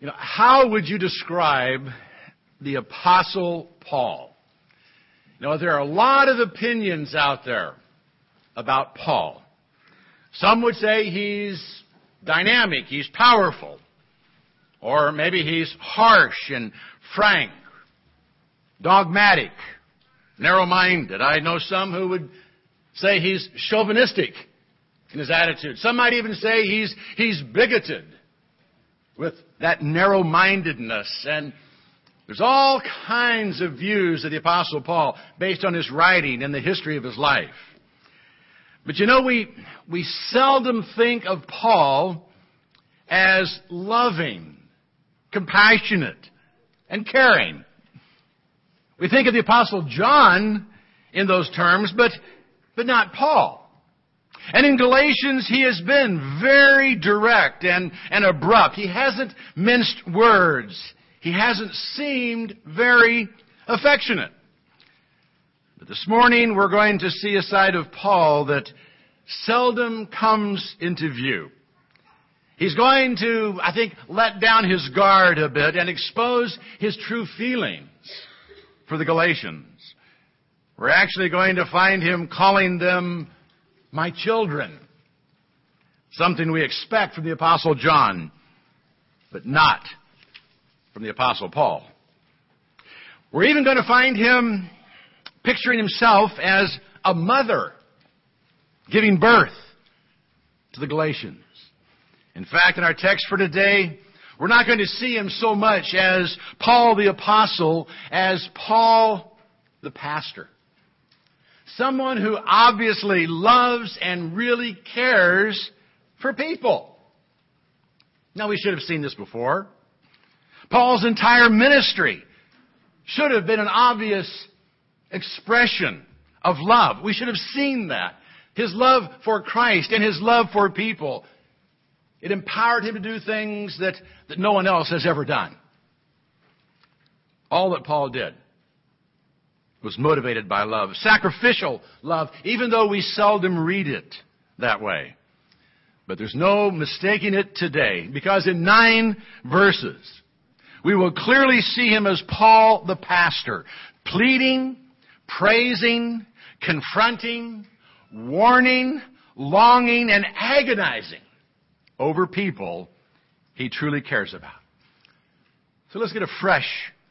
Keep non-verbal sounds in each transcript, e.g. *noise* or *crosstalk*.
You know, how would you describe the Apostle Paul? You know, there are a lot of opinions out there about Paul. Some would say he's dynamic, he's powerful, or maybe he's harsh and frank, dogmatic, narrow-minded. I know some who would say he's chauvinistic in his attitude. Some might even say he's, he's bigoted with that narrow-mindedness. And there's all kinds of views of the Apostle Paul based on his writing and the history of his life. But you know, we, we seldom think of Paul as loving, compassionate, and caring. We think of the Apostle John in those terms, but, but not Paul. And in Galatians, he has been very direct and, and abrupt. He hasn't minced words. He hasn't seemed very affectionate. But this morning, we're going to see a side of Paul that seldom comes into view. He's going to, I think, let down his guard a bit and expose his true feelings for the Galatians. We're actually going to find him calling them my children. Something we expect from the Apostle John, but not from the Apostle Paul. We're even going to find him picturing himself as a mother giving birth to the Galatians. In fact, in our text for today, we're not going to see him so much as Paul the Apostle as Paul the Pastor. Someone who obviously loves and really cares for people. Now we should have seen this before. Paul's entire ministry should have been an obvious expression of love. We should have seen that. His love for Christ and his love for people. It empowered him to do things that, that no one else has ever done. All that Paul did was motivated by love. Sacrificial love, even though we seldom read it that way. But there's no mistaking it today, because in nine verses, we will clearly see him as Paul the pastor, pleading, praising, confronting, warning, longing, and agonizing over people he truly cares about. So let's get a fresh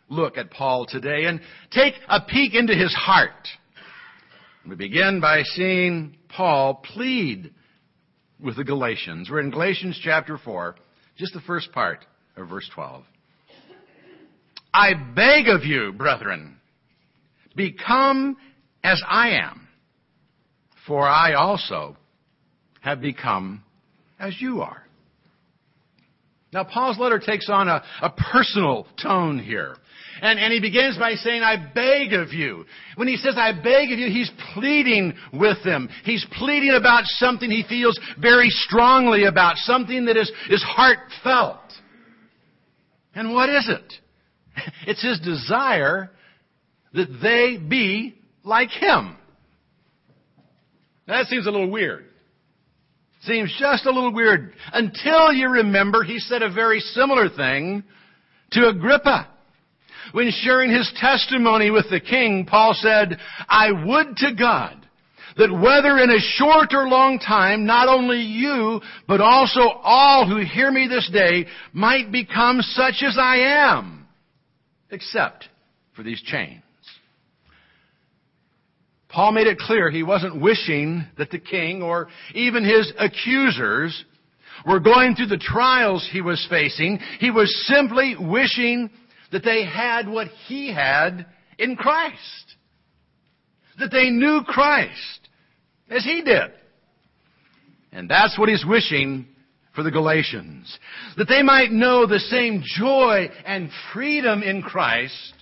look at Paul today and take a peek into his heart. We begin by seeing Paul plead with the Galatians. We're in Galatians chapter 4, just the first part of verse 12. I beg of you, brethren, become as I am, for I also have become as you are. Now, Paul's letter takes on a, a personal tone here. And, and he begins by saying, I beg of you. When he says, I beg of you, he's pleading with them. He's pleading about something he feels very strongly about, something that is, is heartfelt. And what is it? *laughs* It's his desire that they be like him. Now, that seems a little weird. Seems just a little weird. Until you remember he said a very similar thing to Agrippa. When sharing his testimony with the king, Paul said, I would to God that whether in a short or long time, not only you, but also all who hear me this day might become such as I am, except for these chains. Paul made it clear he wasn't wishing that the king or even his accusers were going through the trials he was facing. He was simply wishing that they had what he had in Christ. That they knew Christ as he did. And that's what he's wishing for the Galatians. That they might know the same joy and freedom in Christ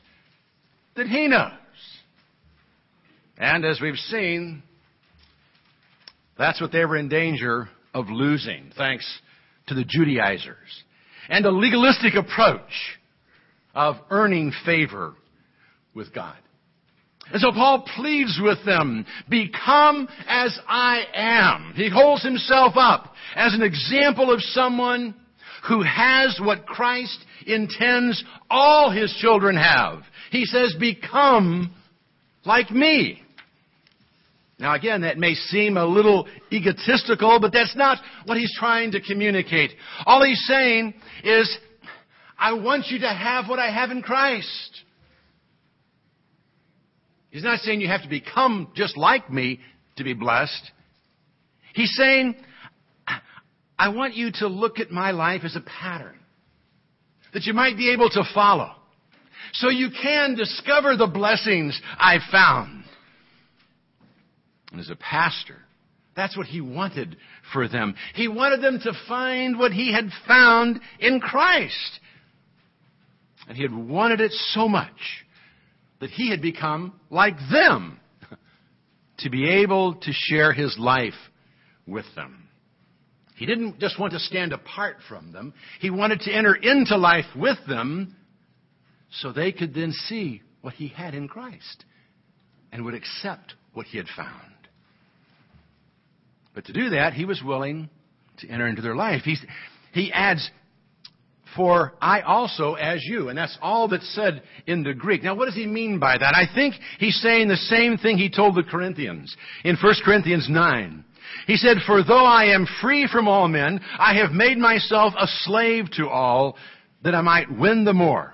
that he knows. And as we've seen, that's what they were in danger of losing, thanks to the Judaizers and a legalistic approach of earning favor with God. And so Paul pleads with them, become as I am. He holds himself up as an example of someone who has what Christ intends all his children have. He says, become like me. Now again, that may seem a little egotistical, but that's not what he's trying to communicate. All he's saying is, I want you to have what I have in Christ. He's not saying you have to become just like me to be blessed. He's saying, I want you to look at my life as a pattern that you might be able to follow. So you can discover the blessings I've found. And as a pastor, that's what he wanted for them. He wanted them to find what he had found in Christ. And he had wanted it so much that he had become like them *laughs* to be able to share his life with them. He didn't just want to stand apart from them. He wanted to enter into life with them so they could then see what he had in Christ and would accept what he had found. But to do that, he was willing to enter into their life. He's, he adds, for I also as you. And that's all that's said in the Greek. Now what does he mean by that? I think he's saying the same thing he told the Corinthians in 1 Corinthians 9. He said, For though I am free from all men, I have made myself a slave to all, that I might win the more.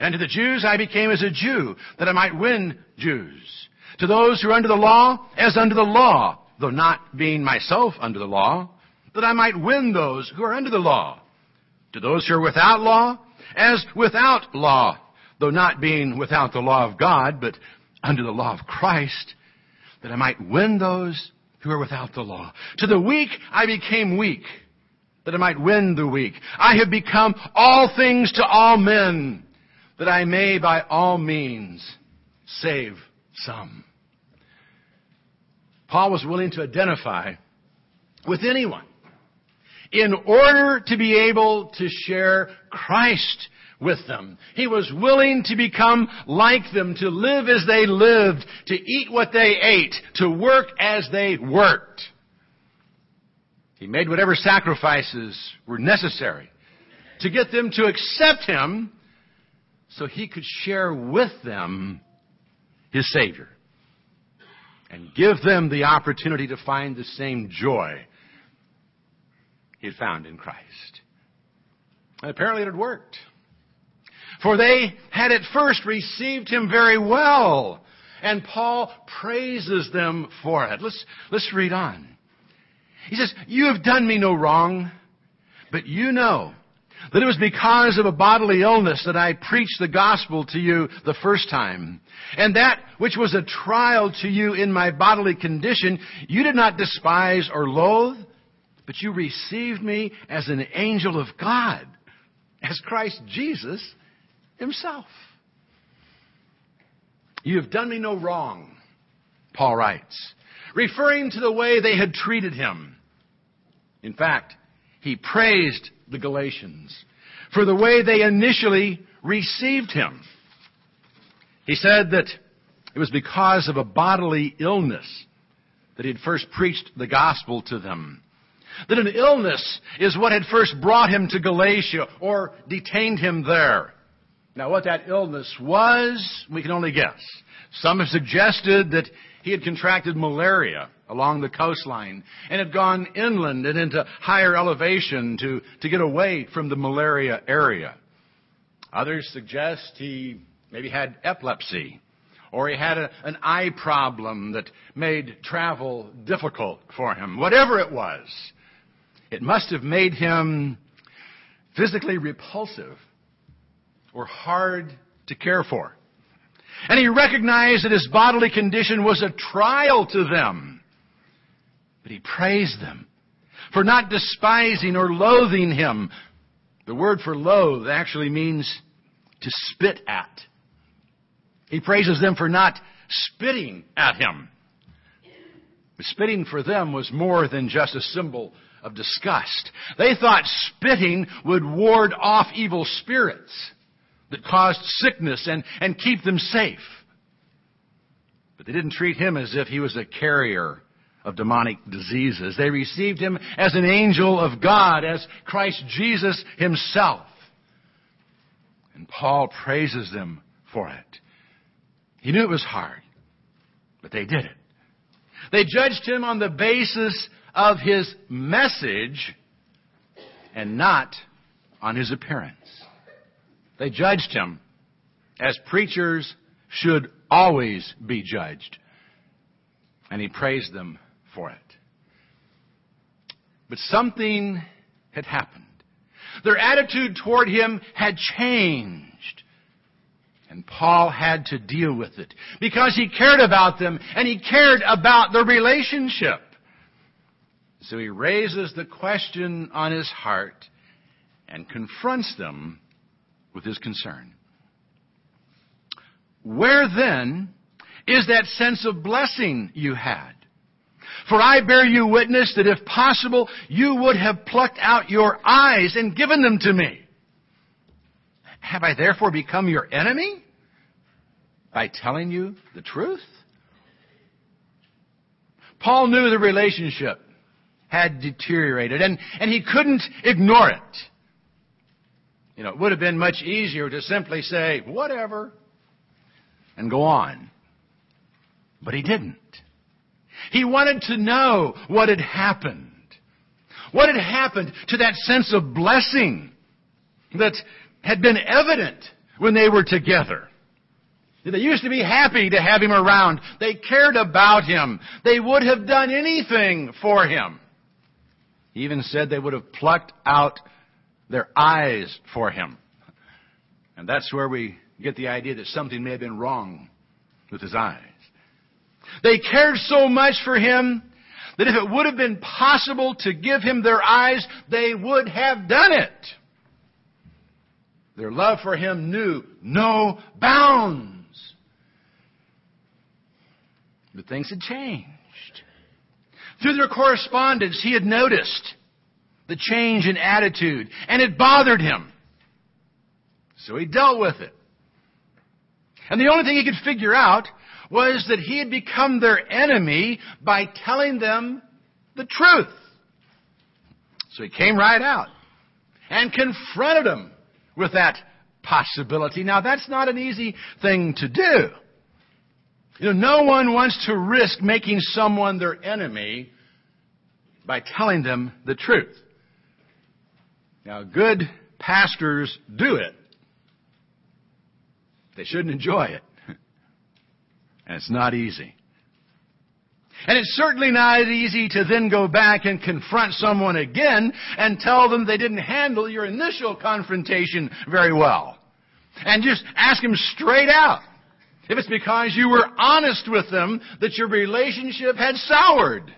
And to the Jews I became as a Jew, that I might win Jews. To those who are under the law, as under the law, though not being myself under the law, that I might win those who are under the law. To those who are without law, as without law, though not being without the law of God, but under the law of Christ, that I might win those who are without the law. To the weak I became weak, that I might win the weak. I have become all things to all men, that I may by all means save some. Paul was willing to identify with anyone in order to be able to share Christ with them. He was willing to become like them, to live as they lived, to eat what they ate, to work as they worked. He made whatever sacrifices were necessary to get them to accept Him so He could share with them His Savior and give them the opportunity to find the same joy he had found in Christ. And apparently it had worked. For they had at first received him very well. And Paul praises them for it. Let's, let's read on. He says, You have done me no wrong, but you know that it was because of a bodily illness that I preached the gospel to you the first time. And that which was a trial to you in my bodily condition, you did not despise or loathe, but you received me as an angel of God, as Christ Jesus himself. You have done me no wrong, Paul writes, referring to the way they had treated him. In fact, he praised the Galatians for the way they initially received him. He said that it was because of a bodily illness that he had first preached the gospel to them. That an illness is what had first brought him to Galatia or detained him there. Now what that illness was, we can only guess. Some have suggested that he had contracted malaria along the coastline and had gone inland and into higher elevation to, to get away from the malaria area. Others suggest he maybe had epilepsy or he had a, an eye problem that made travel difficult for him. Whatever it was, it must have made him physically repulsive or hard to care for. And he recognized that his bodily condition was a trial to them. But he praised them for not despising or loathing him. The word for loathe actually means to spit at. He praises them for not spitting at him. But spitting for them was more than just a symbol of disgust. They thought spitting would ward off evil spirits that caused sickness and, and keep them safe. But they didn't treat him as if he was a carrier of demonic diseases. They received him as an angel of God, as Christ Jesus himself. And Paul praises them for it. He knew it was hard, but they did it. They judged him on the basis of his message and not on his appearance. They judged him as preachers should always be judged. And he praised them for it. But something had happened. Their attitude toward him had changed. And Paul had to deal with it because he cared about them and he cared about the relationship. So he raises the question on his heart and confronts them with his concern. Where then is that sense of blessing you had? For I bear you witness that if possible, you would have plucked out your eyes and given them to me. Have I therefore become your enemy? By telling you the truth? Paul knew the relationship had deteriorated and, and he couldn't ignore it. You know, it would have been much easier to simply say, whatever, and go on. But he didn't. He wanted to know what had happened. What had happened to that sense of blessing that had been evident when they were together. They used to be happy to have him around. They cared about him. They would have done anything for him. He even said they would have plucked out their eyes for him. And that's where we get the idea that something may have been wrong with his eyes. They cared so much for him that if it would have been possible to give him their eyes, they would have done it. Their love for him knew no bounds. But things had changed. Through their correspondence, he had noticed the change in attitude, and it bothered him. So he dealt with it. And the only thing he could figure out was that he had become their enemy by telling them the truth. So he came right out and confronted them with that possibility. Now that's not an easy thing to do. You know, no one wants to risk making someone their enemy by telling them the truth. Now, good pastors do it. They shouldn't enjoy it. And it's not easy. And it's certainly not easy to then go back and confront someone again and tell them they didn't handle your initial confrontation very well. And just ask them straight out. If it's because you were honest with them that your relationship had soured.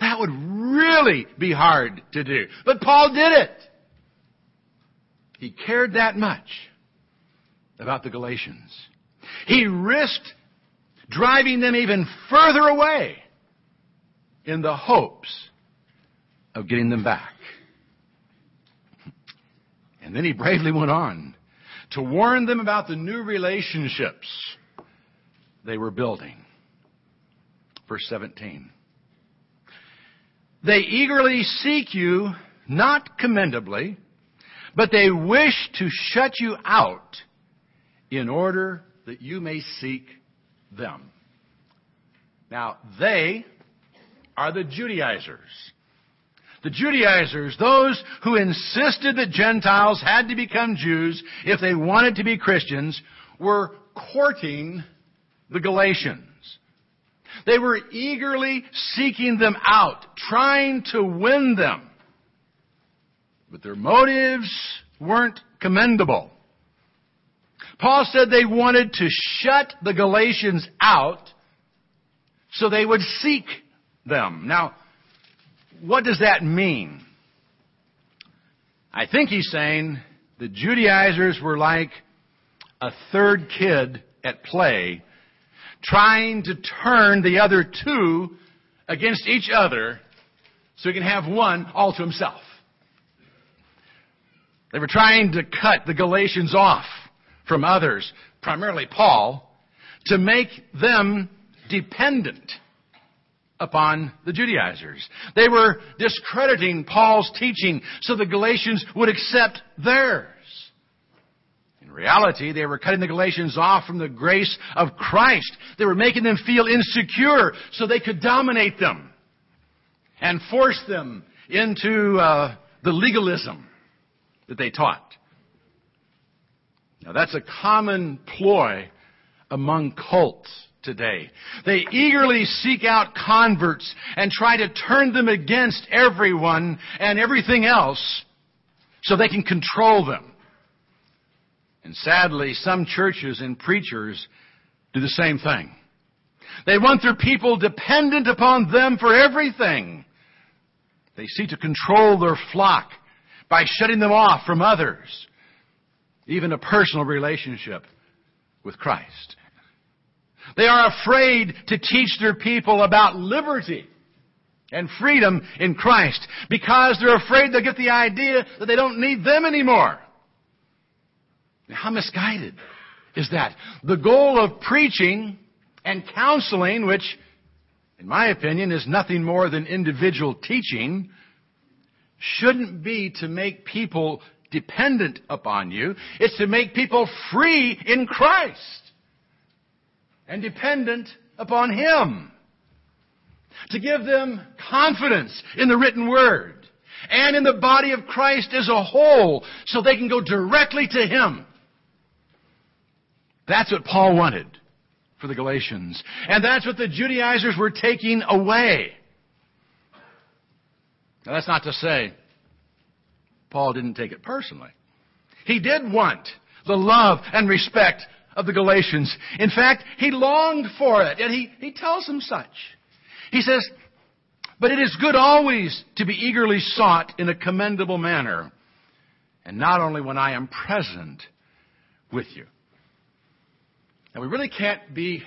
That would really be hard to do. But Paul did it. He cared that much about the Galatians. He risked driving them even further away in the hopes of getting them back. And then he bravely went on to warn them about the new relationships they were building. Verse 17. They eagerly seek you, not commendably, but they wish to shut you out in order that you may seek them. Now, they are the Judaizers. The Judaizers, those who insisted that Gentiles had to become Jews if they wanted to be Christians, were courting the Galatians. They were eagerly seeking them out, trying to win them. But their motives weren't commendable. Paul said they wanted to shut the Galatians out so they would seek them. Now, what does that mean? I think he's saying the Judaizers were like a third kid at play trying to turn the other two against each other so he can have one all to himself. They were trying to cut the Galatians off from others, primarily Paul, to make them dependent upon the Judaizers. They were discrediting Paul's teaching so the Galatians would accept theirs. In reality, they were cutting the Galatians off from the grace of Christ. They were making them feel insecure so they could dominate them and force them into uh, the legalism that they taught. Now that's a common ploy among cults today. They eagerly seek out converts and try to turn them against everyone and everything else so they can control them. And sadly, some churches and preachers do the same thing. They want their people dependent upon them for everything. They seek to control their flock by shutting them off from others, even a personal relationship with Christ. They are afraid to teach their people about liberty and freedom in Christ because they're afraid they'll get the idea that they don't need them anymore. How misguided is that? The goal of preaching and counseling, which, in my opinion, is nothing more than individual teaching, shouldn't be to make people dependent upon you. It's to make people free in Christ and dependent upon Him. To give them confidence in the written Word and in the body of Christ as a whole so they can go directly to Him. That's what Paul wanted for the Galatians. And that's what the Judaizers were taking away. Now that's not to say Paul didn't take it personally. He did want the love and respect of the Galatians. In fact, he longed for it, and he, he tells them such. He says, But it is good always to be eagerly sought in a commendable manner, and not only when I am present with you. Now, we really can't be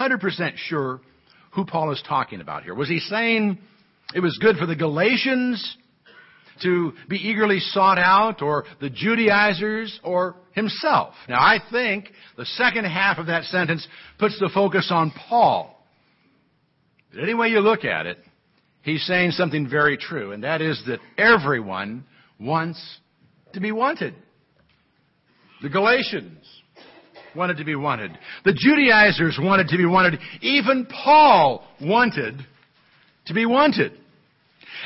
100% sure who Paul is talking about here. Was he saying it was good for the Galatians to be eagerly sought out, or the Judaizers, or himself. Now, I think the second half of that sentence puts the focus on Paul. But any way you look at it, he's saying something very true, and that is that everyone wants to be wanted. The Galatians wanted to be wanted. The Judaizers wanted to be wanted. Even Paul wanted to be wanted.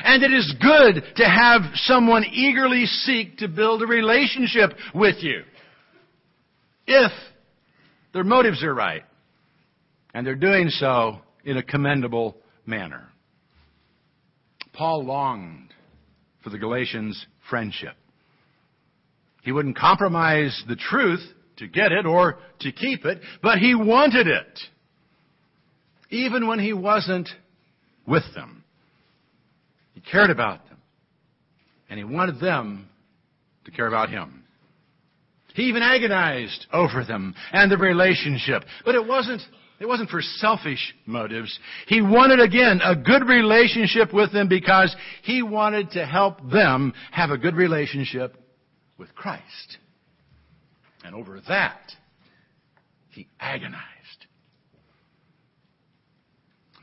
And it is good to have someone eagerly seek to build a relationship with you. If their motives are right. And they're doing so in a commendable manner. Paul longed for the Galatians' friendship. He wouldn't compromise the truth to get it or to keep it, but he wanted it. Even when he wasn't with them. He cared about them. And he wanted them to care about him. He even agonized over them and the relationship. But it wasn't, it wasn't for selfish motives. He wanted again a good relationship with them because he wanted to help them have a good relationship with Christ. And over that, he agonized.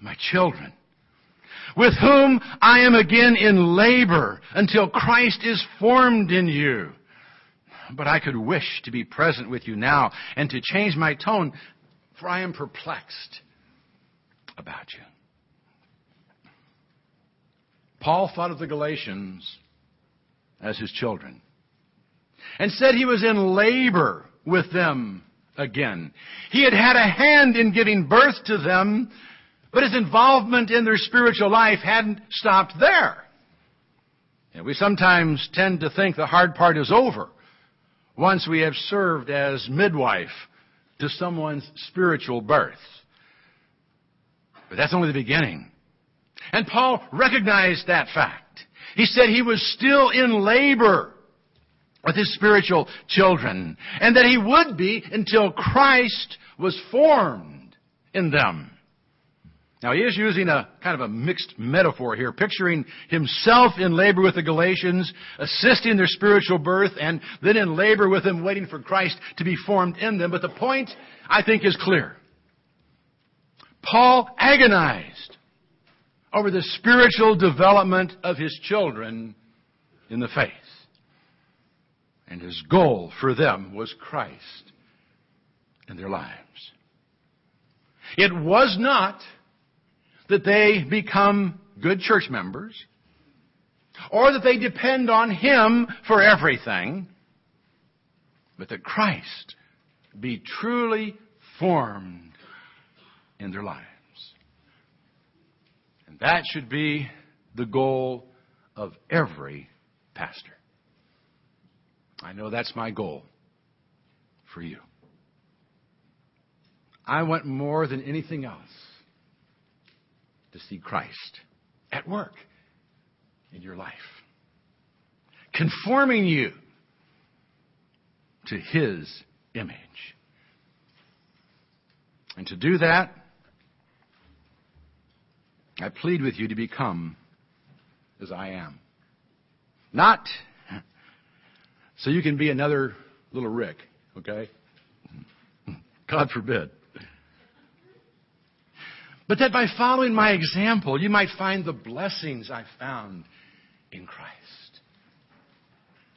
My children, with whom I am again in labor until Christ is formed in you. But I could wish to be present with you now and to change my tone, for I am perplexed about you. Paul thought of the Galatians as his children and said he was in labor with them again. He had had a hand in giving birth to them but his involvement in their spiritual life hadn't stopped there. And we sometimes tend to think the hard part is over once we have served as midwife to someone's spiritual birth. But that's only the beginning. And Paul recognized that fact. He said he was still in labor with his spiritual children, and that he would be until Christ was formed in them. Now he is using a kind of a mixed metaphor here, picturing himself in labor with the Galatians, assisting their spiritual birth, and then in labor with them, waiting for Christ to be formed in them. But the point, I think, is clear. Paul agonized over the spiritual development of his children in the faith. And his goal for them was Christ in their lives. It was not that they become good church members or that they depend on him for everything, but that Christ be truly formed in their lives. And that should be the goal of every pastor. I know that's my goal for you. I want more than anything else to see Christ at work in your life, conforming you to His image. And to do that, I plead with you to become as I am. Not so you can be another little Rick, okay? God forbid. But that by following my example, you might find the blessings I found in Christ.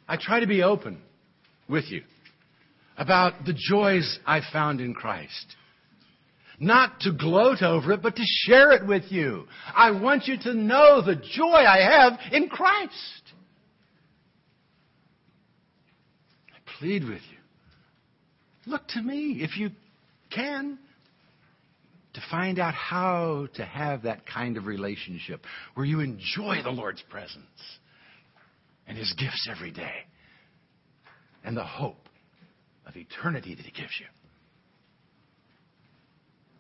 I try to be open with you about the joys I found in Christ. Not to gloat over it, but to share it with you. I want you to know the joy I have in Christ. I plead with you. Look to me if you can to find out how to have that kind of relationship where you enjoy the Lord's presence and His gifts every day and the hope of eternity that He gives you.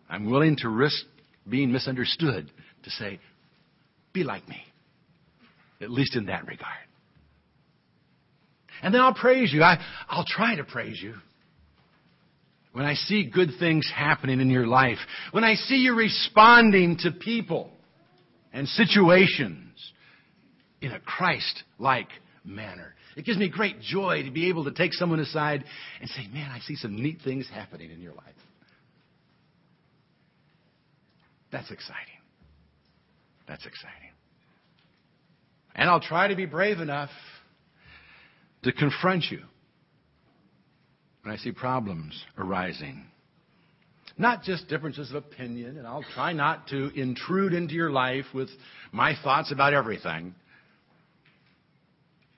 I'm willing to risk being misunderstood to say, be like me, at least in that regard. And then I'll praise you. I, I'll try to praise you. When I see good things happening in your life, when I see you responding to people and situations in a Christ like manner, it gives me great joy to be able to take someone aside and say, Man, I see some neat things happening in your life. That's exciting. That's exciting. And I'll try to be brave enough to confront you when I see problems arising. Not just differences of opinion, and I'll try not to intrude into your life with my thoughts about everything.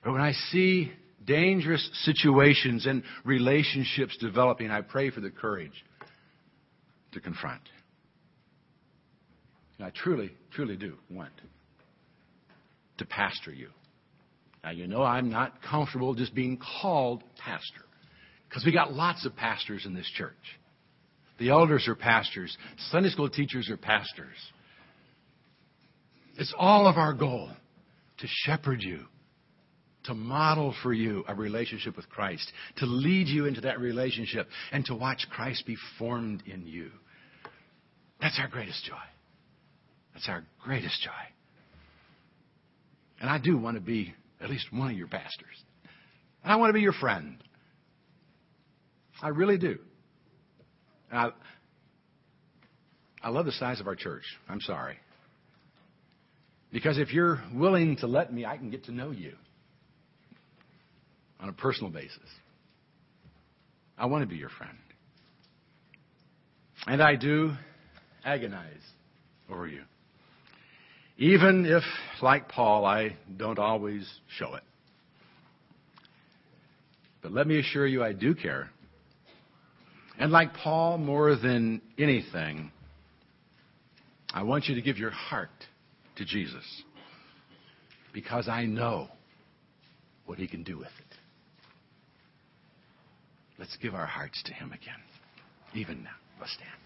But when I see dangerous situations and relationships developing, I pray for the courage to confront. And I truly, truly do want to pastor you. Now, you know I'm not comfortable just being called pastor because we got lots of pastors in this church. The elders are pastors, Sunday school teachers are pastors. It's all of our goal to shepherd you, to model for you a relationship with Christ, to lead you into that relationship, and to watch Christ be formed in you. That's our greatest joy. That's our greatest joy. And I do want to be at least one of your pastors. And I want to be your friend. I really do. I, I love the size of our church. I'm sorry. Because if you're willing to let me, I can get to know you on a personal basis. I want to be your friend. And I do agonize over you. Even if, like Paul, I don't always show it. But let me assure you, I do care. And like Paul, more than anything, I want you to give your heart to Jesus because I know what he can do with it. Let's give our hearts to him again, even now. Let's stand.